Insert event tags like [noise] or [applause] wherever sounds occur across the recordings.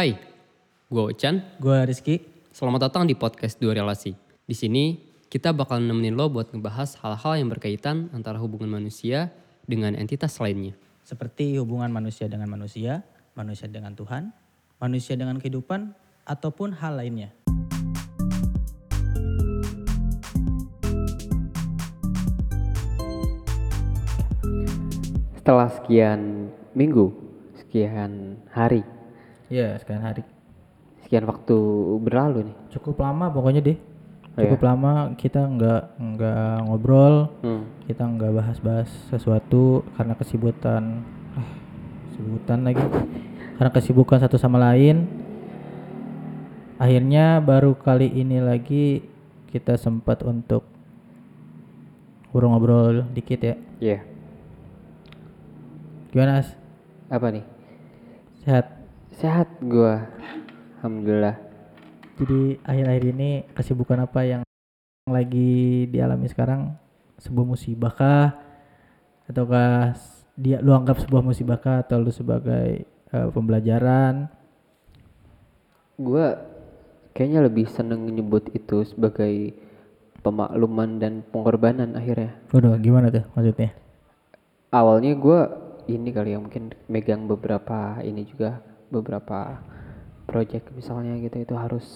Hai, gue Ochan. Gue Rizky. Selamat datang di podcast Dua Relasi. Di sini kita bakal nemenin lo buat ngebahas hal-hal yang berkaitan antara hubungan manusia dengan entitas lainnya. Seperti hubungan manusia dengan manusia, manusia dengan Tuhan, manusia dengan kehidupan, ataupun hal lainnya. Setelah sekian minggu, sekian hari, Iya, sekian hari. sekian waktu berlalu nih. Cukup lama pokoknya deh. Oh, Cukup lama kita nggak nggak ngobrol, Hmm. kita nggak bahas-bahas sesuatu karena kesibukan, ah, kesibukan lagi. Karena kesibukan satu sama lain. Akhirnya baru kali ini lagi kita sempat untuk ngobrol-ngobrol dikit ya. Iya. Gimana? As? Apa nih? Sehat? Sehat gue. Alhamdulillah. Jadi akhir-akhir ini kesibukan apa yang lagi dialami sekarang? Sebuah musibah kah? Ataukah dia lu anggap sebuah musibah kah atau lu sebagai eh, pembelajaran? Gue kayaknya lebih seneng nyebut itu sebagai pemakluman dan pengorbanan akhirnya. Waduh, gimana tuh maksudnya? Awalnya gue ini kali ya mungkin megang beberapa ini juga beberapa project misalnya gitu itu harus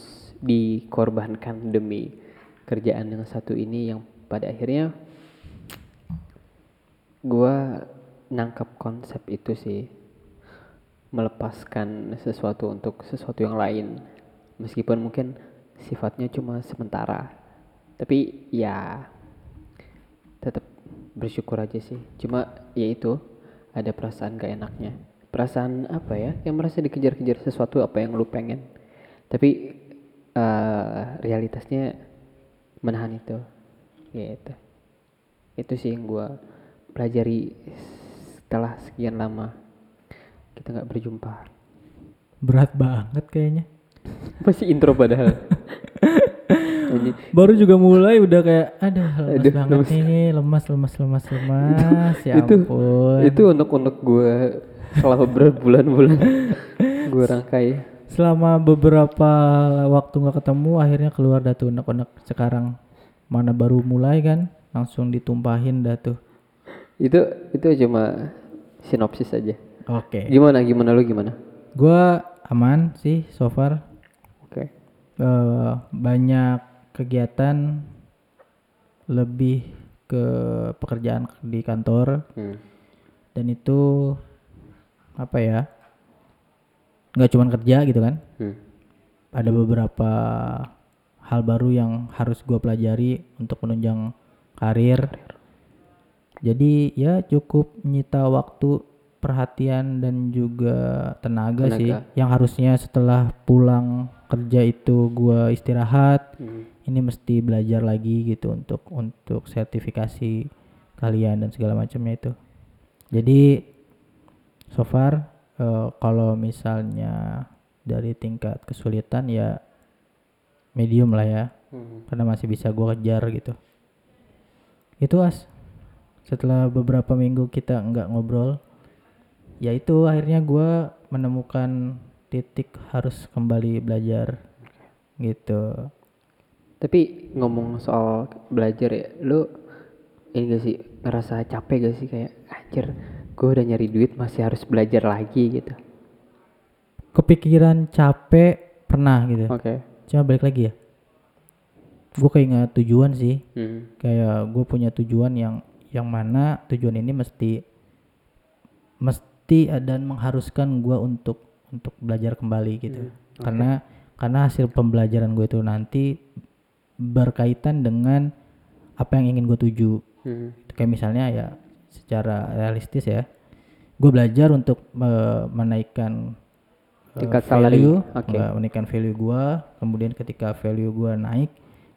dikorbankan demi kerjaan yang satu ini yang pada akhirnya gue nangkap konsep itu sih melepaskan sesuatu untuk sesuatu yang lain. Meskipun mungkin sifatnya cuma sementara tapi ya tetap bersyukur aja sih. Cuma ya itu ada perasaan gak enaknya perasaan apa ya yang merasa dikejar-kejar sesuatu apa yang lu pengen. Tapi eh, realitasnya menahan itu. Ya itu sih yang gua pelajari setelah sekian lama kita nggak berjumpa. Berat banget kayaknya. [laughs] masih intro padahal [laughs] Baru juga mulai udah kayak ada lemas Aduh, banget lemes. nih, lemas lemas lemas lemas. [laughs] ya itu ampun. itu unek-unek gue selama berbulan-bulan [laughs] gue rangkai Selama beberapa waktu nggak ketemu, akhirnya keluar dah tuh unek-unek sekarang. Mana baru mulai kan, langsung ditumpahin dah tuh. itu itu cuma sinopsis aja Oke. gimana gimana lu gimana Gua aman sih so far. oke Eh, banyak kegiatan lebih ke pekerjaan di kantor hmm. dan itu apa ya? nggak cuman kerja gitu kan? Hmm. ada beberapa hal baru yang harus gua pelajari untuk menunjang karir. Jadi ya cukup menyita waktu, perhatian dan juga tenaga, sih. Tenaga. Yang harusnya setelah pulang kerja itu gua istirahat, Hmm. ini mesti belajar lagi gitu untuk untuk sertifikasi kalian dan segala macamnya itu. Jadi so far eh, kalau misalnya dari tingkat kesulitan ya medium lah ya Hmm. karena masih bisa gua kejar gitu. Itu as setelah beberapa minggu kita nggak ngobrol ya itu akhirnya gua menemukan titik harus kembali belajar gitu. tapi ngomong soal belajar ya lu ini gak sih ngerasa capek gak sih? Kayak anjir gue udah nyari duit masih harus belajar lagi gitu. Kepikiran capek pernah gitu. Oke. Cuma balik lagi ya. Gue keinget tujuan sih. Hmm. kayak gue punya tujuan yang yang mana tujuan ini mesti mesti dan mengharuskan gue untuk untuk belajar kembali gitu. Karena karena hasil pembelajaran gue itu nanti berkaitan dengan apa yang ingin gue tuju. Hmm. kayak misalnya ya secara realistis ya gue belajar untuk eh, menaikkan eh, Tingkat value nggak, menaikkan value gue kemudian ketika value gue naik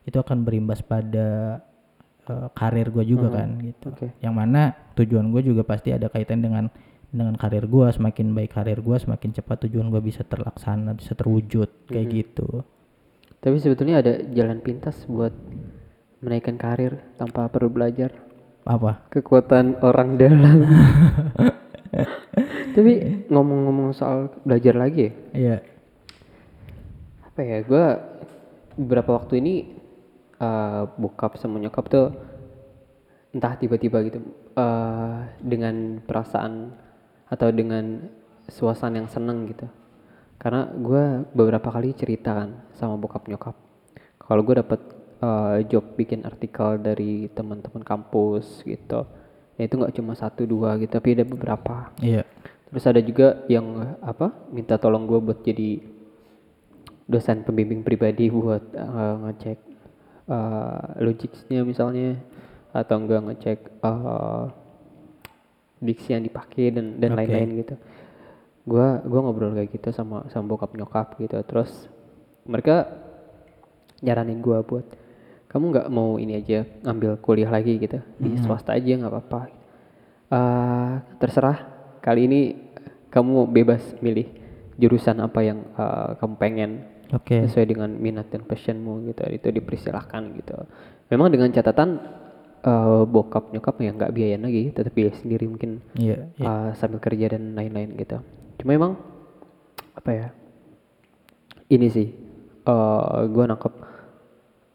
itu akan berimbas pada eh, karir gue juga kan gitu. Oke. yang mana tujuan gue juga pasti ada kaitan dengan dengan karir gue semakin baik karir gue semakin cepat tujuan gue bisa terlaksana bisa terwujud kayak gitu. Tapi sebetulnya ada jalan pintas buat menaikkan karir tanpa perlu belajar. apa? Kekuatan orang dalam. [laughs] Tapi ngomong-ngomong soal belajar lagi ya, iya. Apa ya gue beberapa waktu ini eh bokap sama nyokap tuh entah tiba-tiba gitu eh dengan perasaan atau dengan suasana yang seneng gitu. Karena gue beberapa kali cerita kan sama bokap nyokap. Kalau gue dapet eh, job bikin artikel dari teman-teman kampus gitu ya itu nggak cuma satu dua gitu tapi ada beberapa. Iya. Terus ada juga yang apa minta tolong gue buat jadi dosen pembimbing pribadi buat eh, ngecek eh, logicsnya misalnya atau enggak ngecek eh, diksi yang dipakai dan dan lain-lain gitu. Gua gua ngobrol kayak gitu sama sama bokap nyokap gitu. Terus mereka nyaranin gua buat kamu nggak mau ini aja ngambil kuliah lagi gitu di swasta aja nggak apa-apa. Eh, terserah kali ini kamu bebas milih jurusan apa yang eh, kamu pengen Oke. sesuai dengan minat dan passionmu gitu itu dipersilahkan gitu memang dengan catatan eh, bokap nyokap ya nggak biayain lagi tetap biaya sendiri mungkin Iya. iya. eh, sambil kerja dan lain-lain gitu cuma emang apa ya ini sih eh gue nangkep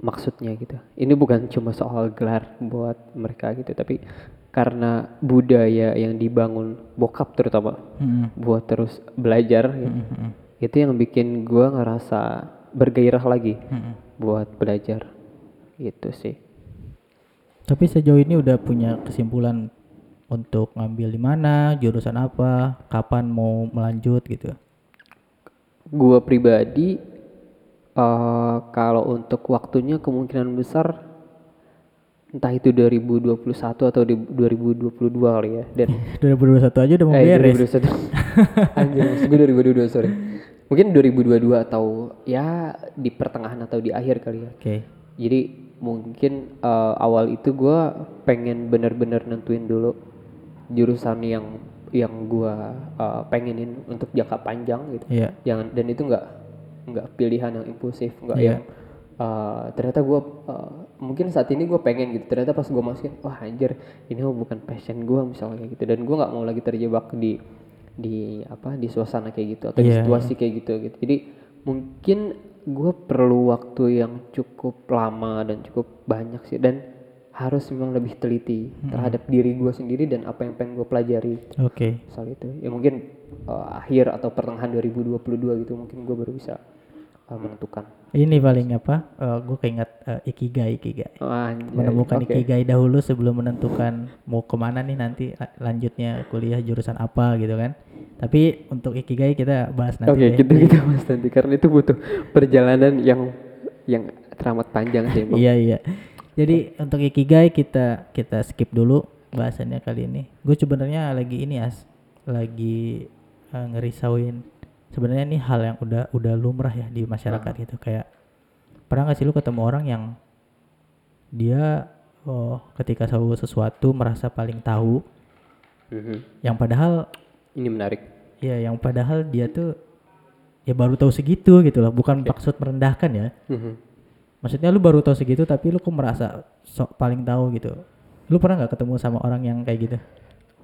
maksudnya gitu ini bukan cuma soal gelar buat mereka gitu tapi karena budaya yang dibangun bokap terutama Mm-mm. buat terus belajar gitu. Mm-mm. itu yang bikin gua ngerasa bergairah lagi Mm-mm. buat belajar gitu sih Tapi sejauh ini udah punya kesimpulan untuk ngambil di mana, jurusan apa, kapan mau melanjut gitu. gua pribadi eh kalau untuk waktunya kemungkinan besar entah itu 2021 atau di 2022 kali ya dan [laughs] 2021 aja udah mau eh, beres. 2021 [laughs] anjir gue 2022 sorry mungkin 2022 atau ya di pertengahan atau di akhir kali ya Oke. jadi mungkin eh, awal itu gua pengen bener-bener nentuin dulu jurusan yang yang gua eh, pengenin untuk jangka panjang gitu. Iya. jangan dan itu nggak nggak pilihan yang impulsif nggak Iya. yang eh, ternyata gua eh, mungkin saat ini gue pengen gitu. Ternyata pas gua masukin wah anjir ini bukan passion gua misalnya kayak gitu. Dan gua nggak mau lagi terjebak di di apa di suasana kayak gitu atau di Iya, situasi kayak gitu gitu. Jadi mungkin gue perlu waktu yang cukup lama dan cukup banyak sih dan harus memang lebih teliti terhadap diri gue sendiri dan apa yang pengen gue pelajari. Oke. soal itu. Ya mungkin eh, akhir atau pertengahan 2022 gitu mungkin gue baru bisa eh, menentukan Ini paling apa? gue keinget eh, ikigai ikigai. oh. Menemukan Oke. ikigai dahulu sebelum menentukan mau ke mana nih nanti la- lanjutnya kuliah jurusan apa gitu kan. Tapi untuk ikigai kita bahas nanti Oke, deh. gitu kita mas nanti karena itu butuh perjalanan yang yang teramat panjang sih. Iya iya. Jadi untuk ikigai kita kita skip dulu bahasannya kali ini. Gue sebenarnya lagi ini as, lagi eh, ngerisauin. Sebenarnya ini hal yang udah udah lumrah ya di masyarakat gitu kayak pernah gak sih lu ketemu orang yang dia oh ketika tahu sesuatu merasa paling tahu, Mhm. yang padahal Ini menarik. ya yang padahal dia tuh ya baru tahu segitu gitu loh, bukan maksud merendahkan ya. Mhm. Maksudnya lu baru tahu segitu tapi lu kok merasa sok paling tahu gitu. Lu pernah nggak ketemu sama orang yang kayak gitu?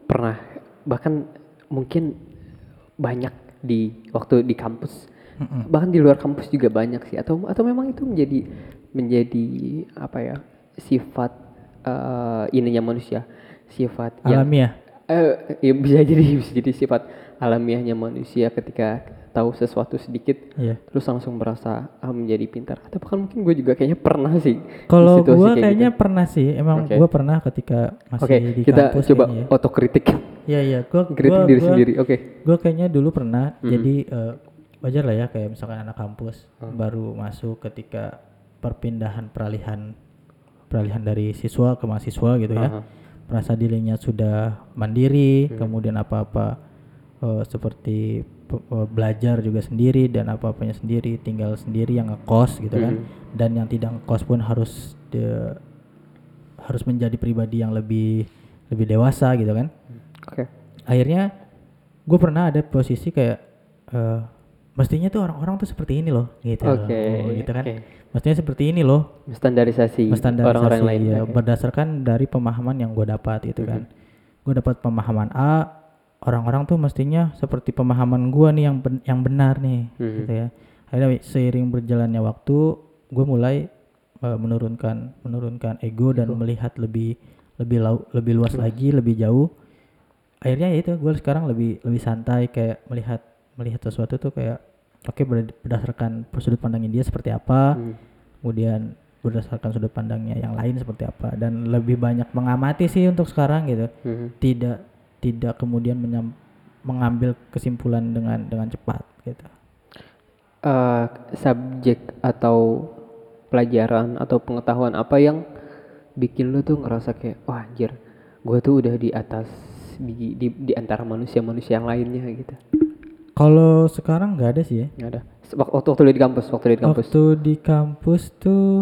Pernah bahkan mungkin banyak di waktu di kampus. Bahkan di luar kampus juga banyak sih atau atau memang itu menjadi menjadi apa ya? sifat eh, ininya manusia. Sifat Alamiah. eh ya bisa jadi [laughs] bisa jadi sifat alamiahnya manusia ketika tahu sesuatu sedikit Iya. terus langsung merasa ah, menjadi pintar atau bahkan mungkin gue juga kayaknya pernah sih Kalau gua kayak kayaknya gitu. pernah sih, emang Oke. gua pernah ketika masih oke di kita kampus coba ya. otokritik Iya iya, gua kritik gua, diri gua, sendiri oke gua kayaknya dulu pernah. Mhm. Jadi eh, wajar lah ya kayak misalkan anak kampus Hmm. baru masuk ketika perpindahan peralihan peralihan dari siswa ke mahasiswa gitu ya. Aha. merasa dirinya sudah mandiri, Hmm. kemudian apa-apa eh, seperti pe- eh, belajar juga sendiri dan apa-apanya sendiri, tinggal sendiri yang ngekos gitu kan, Hmm. dan yang tidak ngekos pun harus de- harus menjadi pribadi yang lebih lebih dewasa gitu kan. oke Akhirnya gue pernah ada posisi kayak eh, mestinya tuh orang-orang tuh seperti ini loh gitu, loh, Oke, gitu kan. oke. Mestinya seperti ini loh standarisasi, orang-orang lain ya, berdasarkan dari pemahaman yang gue dapat gitu kan Mm-hmm. gue dapat pemahaman A orang-orang tuh mestinya seperti pemahaman gue nih yang ben- yang benar nih Mhm. gitu ya akhirnya seiring berjalannya waktu gue mulai uh, menurunkan menurunkan ego dan melihat lebih lebih lau, lebih luas lagi lebih jauh akhirnya ya itu gue sekarang lebih lebih santai kayak melihat melihat sesuatu tuh kayak oke ber- berdasarkan sudut pandangnya dia seperti apa Hmm. kemudian berdasarkan sudut pandangnya yang lain seperti apa dan lebih banyak mengamati sih untuk sekarang gitu Hmm. tidak tidak kemudian menyam- mengambil kesimpulan dengan dengan cepat gitu. Eh, subjek atau pelajaran atau pengetahuan apa yang bikin lu tuh ngerasa kayak wah anjir gue tuh udah di atas di, di, di antara manusia-manusia yang lainnya gitu. Kalau sekarang nggak ada sih ya. Nggak ada. Waktu, waktu waktu lu di kampus waktu lu di kampus. Waktu di kampus tuh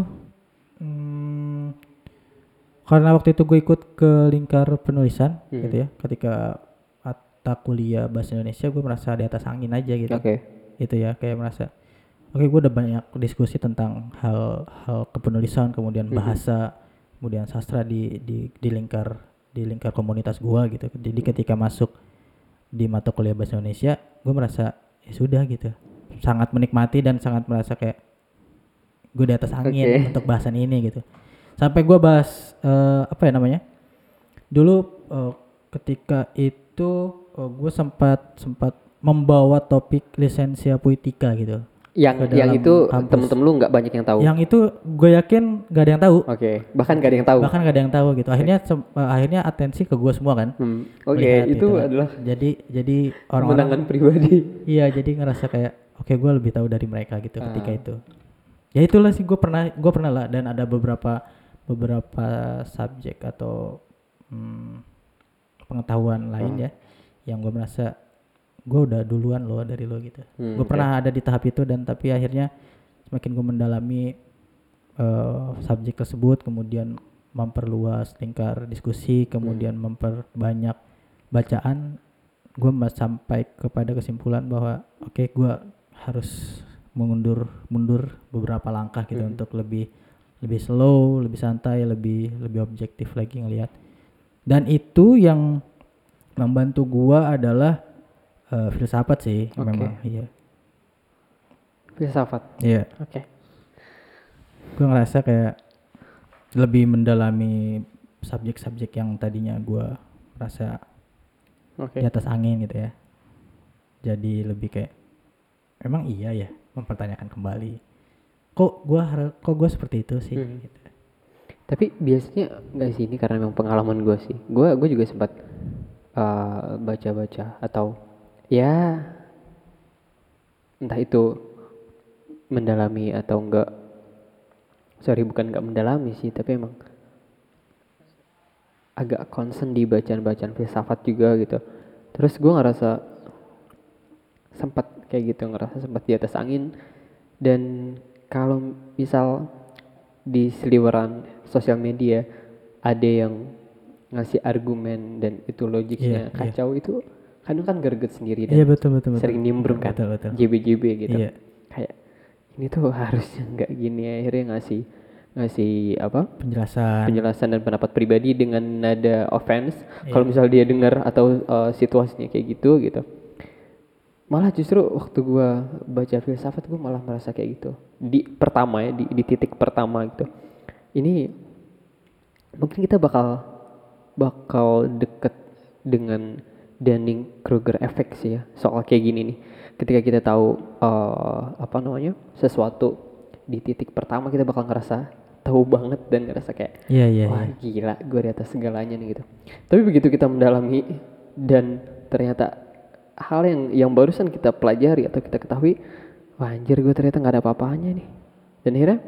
hmm, karena waktu itu gue ikut ke lingkar penulisan Hmm. gitu ya ketika mata kuliah bahasa Indonesia gue merasa di atas angin aja gitu oke itu ya kayak merasa oke gue udah banyak diskusi tentang hal hal kepenulisan kemudian Mhm. bahasa kemudian sastra di di di lingkar di lingkar komunitas gua gitu jadi ketika masuk di mata kuliah bahasa Indonesia gue merasa ya sudah gitu sangat menikmati dan sangat merasa kayak gue di atas angin Oke. untuk bahasan ini gitu sampai gua bahas eh, apa ya namanya? Dulu eh, ketika itu gue sempat sempat membawa topik lisensia poetika gitu. Yang yang itu temen-temen lu nggak banyak yang tahu? Yang itu gue yakin gak ada yang tahu. Oke bahkan gak ada yang tahu. Bahkan gak ada yang tahu gitu. Akhirnya eh, akhirnya atensi ke gue semua kan. Hmm, oke melihat itu kan. adalah jadi jadi orang-orang kemenangan pribadi. Iya jadi ngerasa kayak oke gue lebih tahu dari mereka gitu ketika Ah. itu. Ya itulah sih gue pernah gue pernah lah dan ada beberapa beberapa subjek atau hmm, pengetahuan lain Ah. ya yang gue merasa gue udah duluan loh dari lo gitu Hmm, gue oke. pernah ada di tahap itu dan tapi akhirnya semakin gue mendalami eh, subjek tersebut kemudian memperluas tingkar diskusi kemudian memperbanyak bacaan gue sampai kepada kesimpulan bahwa oke gue harus mengundur mundur beberapa langkah gitu Mhm. untuk lebih lebih slow lebih santai lebih lebih objektif lagi ngelihat. Dan itu yang membantu gua adalah eh, filsafat sih Oke. memang iya. Filsafat? Iya. Oke. Gue ngerasa kayak lebih mendalami subjek-subjek yang tadinya gua merasa oke. di atas angin gitu ya. Jadi lebih kayak emang iya ya? Mempertanyakan kembali kok gua har- kok gua seperti itu sih Hmm. gitu. Tapi biasanya nggak sih ini karena memang pengalaman gue sih. Gue gue juga sempat uh, baca-baca atau ya entah itu mendalami atau enggak. Sorry bukan nggak mendalami sih, tapi emang agak concern di bacaan-bacaan filsafat juga gitu. Terus gue ngerasa sempat kayak gitu ngerasa sempat di atas angin dan kalau misal di seliweran sosial media ada yang ngasih argumen dan itu logiknya Iya, iya. kacau itu kadang kan greget sendiri iya dan betul betul betul. sering nimbrung kan betul betul. JB-JB gitu. Iya. Kayak ini tuh harusnya nggak gini akhirnya ngasih ngasih apa? Penjelasan. Penjelasan dan pendapat pribadi dengan nada offense. Iya. kalau misal dia dengar atau uh, situasinya kayak gitu gitu malah justru waktu gua baca filsafat gua malah merasa kayak gitu di pertama ya di, di titik pertama gitu ini mungkin kita bakal bakal deket dengan Dunning Kruger effect sih ya soal kayak gini nih ketika kita tahu uh, apa namanya sesuatu di titik pertama kita bakal ngerasa tahu banget dan ngerasa kayak iya iya Wah iya. gila gue di atas segalanya nih gitu. Tapi begitu kita mendalami dan ternyata hal yang yang barusan kita pelajari atau kita ketahui, wah anjir gue ternyata nggak ada apa-apanya nih. Dan akhirnya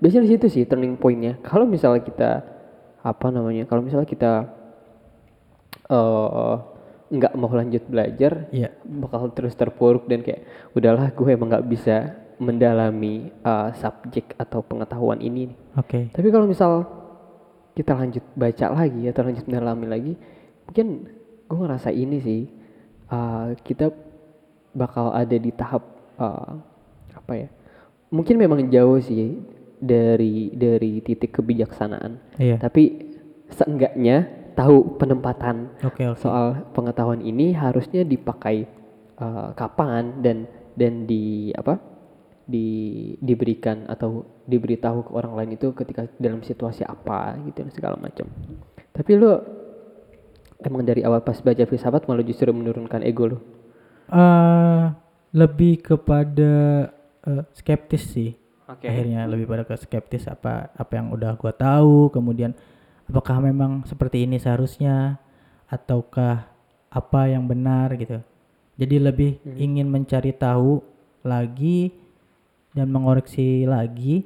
biasanya di situ sih turning pointnya. Kalau misalnya kita apa namanya? Kalau misalnya kita eh nggak mau lanjut belajar, iya bakal terus terpuruk dan kayak udahlah gue emang nggak bisa mendalami eh, subjek atau pengetahuan ini oke Tapi kalau misal kita lanjut baca lagi atau lanjut mendalami lagi, mungkin gue ngerasa ini sih uh, kita bakal ada di tahap uh, apa ya? Mungkin memang jauh sih dari dari titik kebijaksanaan, iya. Tapi seenggaknya tahu penempatan oke oke. soal pengetahuan ini harusnya dipakai uh, kapan dan dan di apa di diberikan atau diberitahu ke orang lain itu ketika dalam situasi apa gitu segala macam. Tapi lu emang dari awal pas baca filsafat malah justru menurunkan ego lu? Eh lebih kepada eh, skeptis sih. Oke. Akhirnya lebih pada ke skeptis apa apa yang udah gua tahu. Kemudian apakah memang seperti ini seharusnya? Ataukah apa yang benar gitu? Jadi lebih Hmm. ingin mencari tahu lagi dan mengoreksi lagi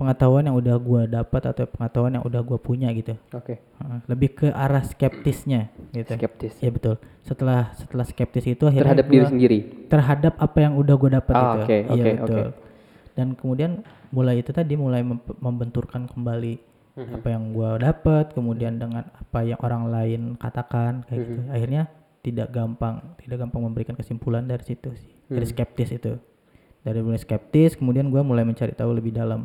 pengetahuan yang udah gua dapat atau pengetahuan yang udah gua punya gitu oke Heeh, lebih ke arah skeptisnya gitu skeptis ya betul setelah setelah skeptis itu akhirnya terhadap gua- diri sendiri terhadap apa yang udah gue dapat Ah, itu. oke, Iya oke, betul. oke. Dan kemudian mulai itu tadi mulai mem- membenturkan kembali Mhm. apa yang gue dapat, kemudian dengan apa yang orang lain katakan kayak gitu. Mhm. Akhirnya tidak gampang, tidak gampang memberikan kesimpulan dari situ sih. Dari Mhm. skeptis itu. Dari mulai skeptis, kemudian gue mulai mencari tahu lebih dalam.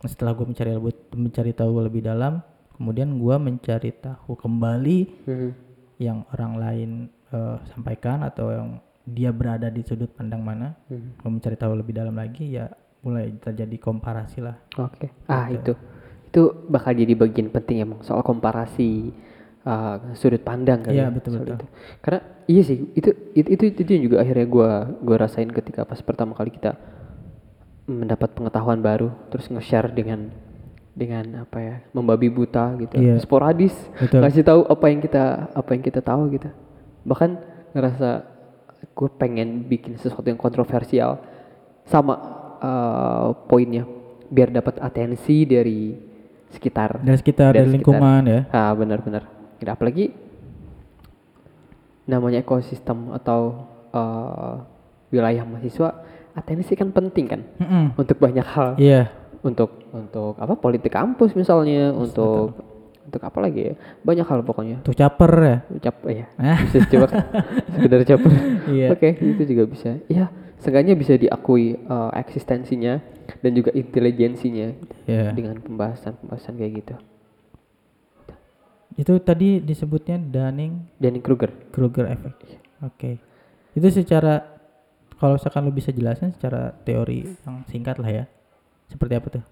Setelah gue mencari mencari tahu lebih dalam, kemudian gue mencari tahu kembali Mhm. yang orang lain eh, sampaikan atau yang dia berada di sudut pandang mana Mhm. mau mencari tahu lebih dalam lagi ya mulai terjadi komparasi lah Oke. Ah Gitu. itu itu bakal jadi bagian penting emang soal komparasi uh, sudut pandang kali Iya, ya, betul, betul. itu. Karena iya sih itu itu itu, itu juga akhirnya gua gua rasain ketika pas pertama kali kita mendapat pengetahuan baru terus nge-share dengan dengan apa ya membabi buta gitu. Iya. sporadis. Betul. ngasih tahu apa yang kita apa yang kita tahu gitu. Bahkan ngerasa gue pengen bikin sesuatu yang kontroversial sama uh, poinnya. Biar dapat atensi dari sekitar. Dari sekitar dari, lingkungan ya. Ah benar-benar apalagi namanya ekosistem atau uh, wilayah mahasiswa atensi kan penting kan? Mm-mm. untuk banyak hal. Iya. Untuk untuk apa politik kampus misalnya untuk untuk apa lagi ya? Banyak hal pokoknya. Tuh caper ya? Ucap ya Ah. bisa coba [laughs] sekedar caper. Iya. oke itu juga bisa. Ya seenggaknya bisa diakui uh, eksistensinya dan juga intelijensinya Iya. dengan pembahasan-pembahasan kayak gitu. Itu tadi disebutnya Dunning Danny Kruger Kruger effect oke. Itu secara kalau misalkan lu bisa jelasin secara teori yang singkat lah ya seperti apa tuh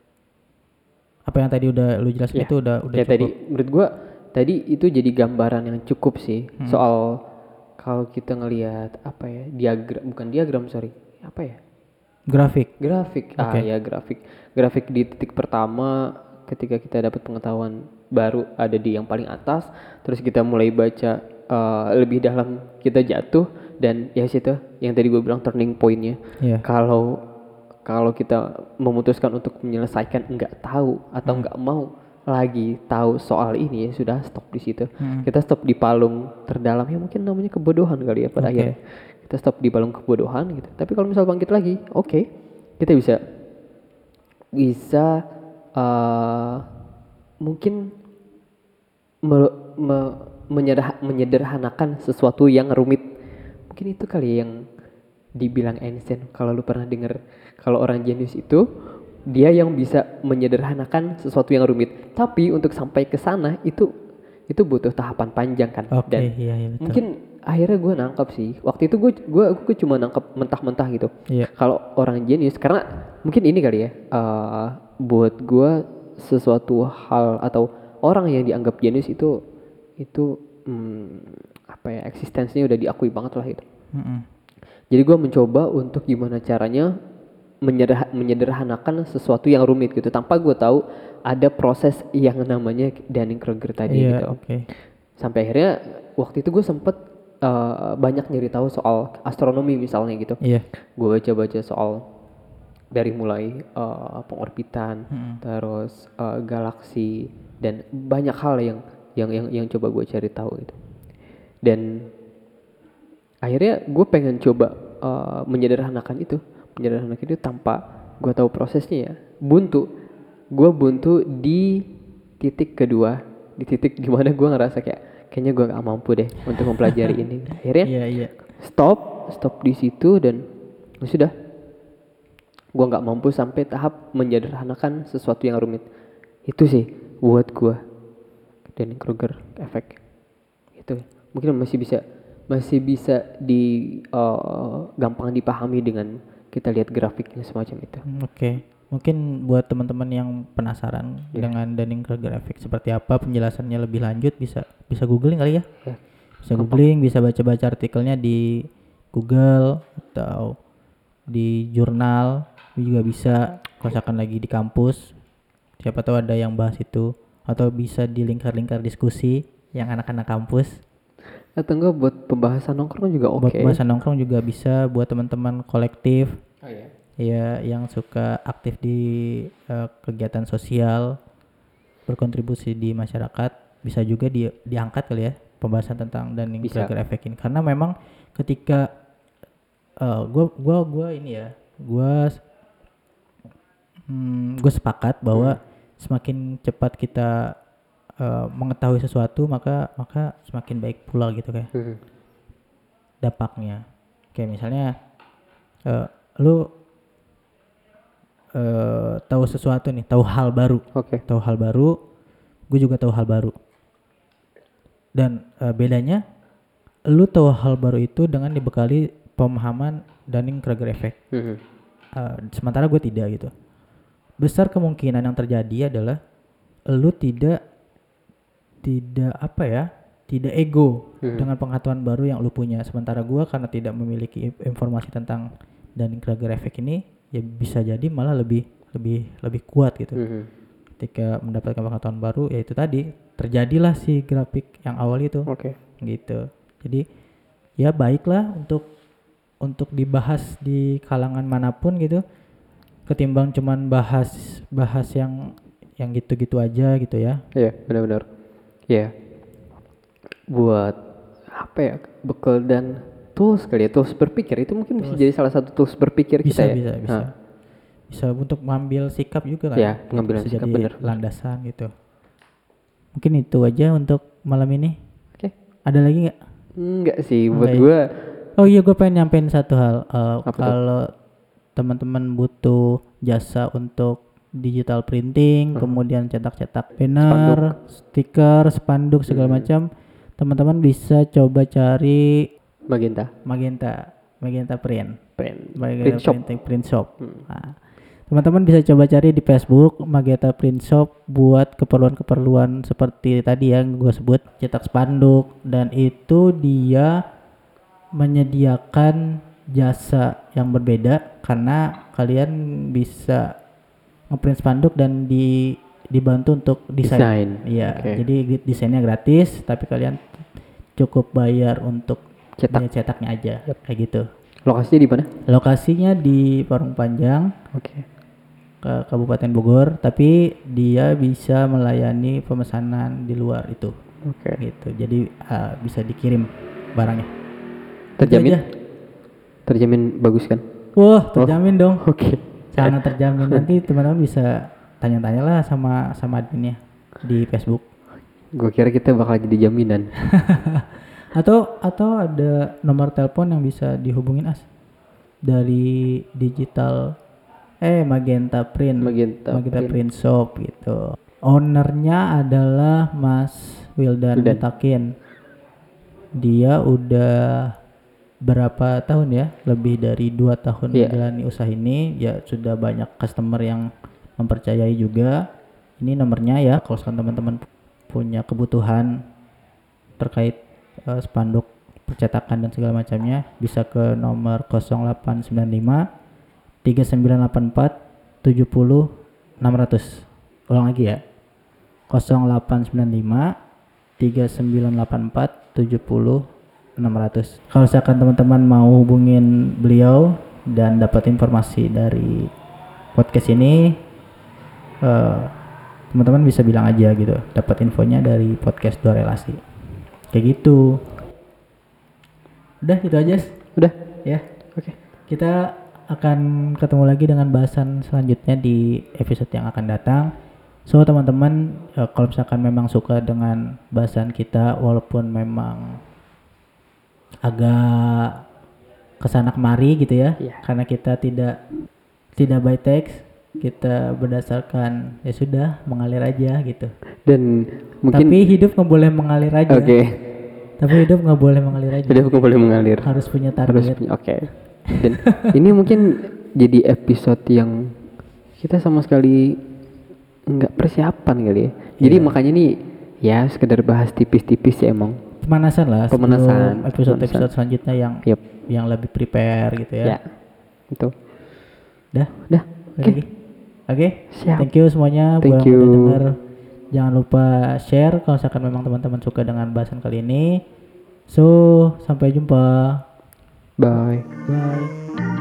apa yang tadi udah lu jelasin Iya. itu udah udah ya cukup tadi menurut gua tadi itu jadi gambaran yang cukup sih Hmm. soal kalau kita ngelihat apa ya diagram bukan diagram sorry apa ya grafik grafik ah Oke. ya grafik grafik di titik pertama ketika kita dapat pengetahuan baru ada di yang paling atas terus kita mulai baca eh, lebih dalam kita jatuh dan ya situ yang tadi gue bilang turning pointnya Iya. kalau kalau kita memutuskan untuk menyelesaikan nggak tahu atau Hmm. nggak mau lagi tahu soal ini ya sudah stop di situ Hmm. kita stop di palung terdalam ya mungkin namanya kebodohan kali ya pada Oke. akhirnya kita stop di palung kebodohan gitu tapi kalau misal bangkit lagi oke kita bisa bisa eh, mungkin me- me- menyederha- menyederhanakan sesuatu yang rumit. Mungkin itu kali yang dibilang Einstein. Kalau lu pernah dengar kalau orang jenius itu dia yang bisa menyederhanakan sesuatu yang rumit. Tapi untuk sampai ke sana itu itu butuh tahapan panjang kan. Oke dan iya iya betul. mungkin akhirnya gue nangkap sih. Waktu itu gue gue gue cuma nangkap mentah-mentah gitu. Iya. Kalau orang jenius karena mungkin ini kali ya eh, buat gue sesuatu hal atau orang yang dianggap jenius itu itu hmm, apa ya eksistensinya udah diakui banget lah itu Mm-mm. jadi gue mencoba untuk gimana caranya menyederha- menyederhanakan sesuatu yang rumit gitu tanpa gue tahu ada proses yang namanya Dunning-Kruger tadi iya gitu. oke. Sampai akhirnya waktu itu gue sempet eh, banyak nyari tahu soal astronomi misalnya gitu. Iya. Gue baca-baca soal dari mulai eh, pengorbitan Mm-mm. terus eh, galaksi dan banyak hal yang yang yang yang coba gue cari tahu itu dan akhirnya gue pengen coba eh, menyederhanakan itu. Menyederhanakan itu tanpa gue tahu prosesnya ya. Buntu. Gue buntu di titik kedua. Di titik di mana gue ngerasa kayak kayaknya gue gak mampu deh untuk mempelajari [laughs] ini. Akhirnya iya iya. stop stop di situ dan ya sudah. Gua nggak mampu sampai tahap menyederhanakan sesuatu yang rumit. Itu sih buat gua Dunning Kruger efek itu mungkin masih bisa masih bisa di eh, gampang dipahami dengan kita lihat grafiknya semacam itu Oke, mungkin buat teman-teman yang penasaran Iya. dengan Dunning grafik seperti apa penjelasannya lebih lanjut bisa bisa googling kali ya. Ya. Bisa googling, bisa baca-baca artikelnya di Google atau di jurnal juga bisa. Misalkan lagi di kampus, siapa tahu ada yang bahas itu atau bisa di lingkar-lingkar diskusi yang anak-anak kampus. atau enggak buat pembahasan nongkrong juga oke Buat bahasa nongkrong juga bisa buat teman-teman kolektif oh, iya. ya yang suka aktif di eh, kegiatan sosial berkontribusi di masyarakat bisa juga di, diangkat kali ya pembahasan tentang Bisa. Kruger effect ini karena memang ketika eh, gua gua gua ini ya gua hmm, gue sepakat bahwa semakin cepat kita eh, mengetahui sesuatu maka maka semakin baik pula gitu kayak Hmm. dampaknya kayak misalnya eh, lu eh, tahu sesuatu nih tahu hal baru. Oke. Tahu hal baru gue juga tahu hal baru. Dan eh, bedanya lu tahu hal baru itu dengan dibekali pemahaman Dunning Kruger effect. Hmm. Eh, sementara gue tidak gitu besar kemungkinan yang terjadi adalah lu tidak tidak apa ya tidak ego Hmm. dengan pengetahuan baru yang lu punya. Sementara gua karena tidak memiliki informasi tentang Dunning Kruger effect ini ya bisa jadi malah lebih lebih lebih kuat gitu. Hmm. ketika mendapatkan pengetahuan baru ya itu tadi terjadilah si grafik yang awal itu. Oke. Gitu. Jadi ya baiklah untuk untuk dibahas di kalangan mana pun gitu ketimbang cuman bahas bahas yang yang gitu-gitu aja gitu ya Iya, benar-benar. Iya. Buat apa ya? Bekal dan tools kali ya, tools berpikir itu mungkin bisa jadi salah satu tools berpikir bisa kita ya. bisa bisa Nah, bisa untuk mengambil sikap juga kan Ya, mengambil bisa sikap, jadi bener. landasan gitu mungkin itu aja untuk malam ini Oke. ada lagi nggak Enggak sih, buat Enggak ya? gua oh iya gue pengen nyampein satu hal Eh, tuh? kalau teman-teman butuh jasa untuk digital printing Hmm. kemudian cetak-cetak banner stiker spanduk segala Hmm. macam teman-teman bisa coba cari Magenta Magenta Magenta Print print, Magenta print shop. Printing Print Shop. Hmm. Nah, teman-teman bisa coba cari di Facebook Magenta Print Shop buat keperluan-keperluan seperti tadi yang gue sebut cetak spanduk dan itu dia menyediakan jasa yang berbeda karena kalian bisa ngeprint spanduk dan di dibantu untuk desain. Desain. Iya, Oke. jadi desainnya gratis tapi kalian cukup bayar untuk Cetak. biaya cetaknya aja kayak gitu. Lokasinya di mana? Lokasinya di Parung Panjang Oke. ke Kabupaten Bogor, tapi dia bisa melayani pemesanan di luar itu, Oke. gitu. Jadi uh, bisa dikirim barangnya. Terjamin? Terjamin bagus kan? Wah, terjamin dong. [laughs] Oke. Sangat terjamin. Nanti teman-teman bisa tanya-tanya lah sama sama adminnya di Facebook. Gue kira kita bakal jadi jaminan. [laughs] Atau atau ada nomor telepon yang bisa dihubungin as dari digital eh Magenta Print. Magenta Magenta Print. Print Shop gitu. Ownernya adalah Mas Wildan. Mutakin. Dia udah berapa tahun ya? Lebih dari dua tahun Iya. menjalani usaha ini. Ya sudah banyak customer yang mempercayai juga. Ini nomornya ya. Kalau teman-teman punya kebutuhan terkait eh, spanduk percetakan dan segala macamnya bisa ke nomor 0895 3984 70 600 ulang lagi ya 0895 3984 70 600 kalau misalkan teman-teman mau hubungin beliau dan dapat informasi dari podcast ini eh, teman-teman bisa bilang aja gitu dapat infonya dari podcast dua relasi kayak gitu udah itu aja Udah. ya Oke. kita akan ketemu lagi dengan bahasan selanjutnya di episode yang akan datang. So teman-teman eh, kalau misalkan memang suka dengan bahasan kita walaupun memang agak ke sana kemari gitu ya, Iya. karena kita tidak tidak by text, kita berdasarkan ya sudah mengalir aja gitu. Dan mungkin Tapi hidup nggak boleh mengalir aja. oke. Tapi hidup nggak boleh mengalir aja. Jadi aku boleh mengalir. Harus punya Harus target. punya oke. Dan ini mungkin jadi episode yang kita sama sekali nggak persiapan kali ya. Jadi Iya. makanya nih ya sekedar bahas tipis-tipis ya emang. Pemanasan lah Pemanasan, episode-episode selanjutnya yang Yep. yang lebih prepare gitu ya. Ya. Itu. Dah, Dah. Oke. Oke. Oke. Siap. Thank you semuanya Thank buat yang udah you. denger. Jangan lupa share kalau misalkan memang teman-teman suka dengan bahasan kali ini. So, sampai jumpa. Bye. Bye.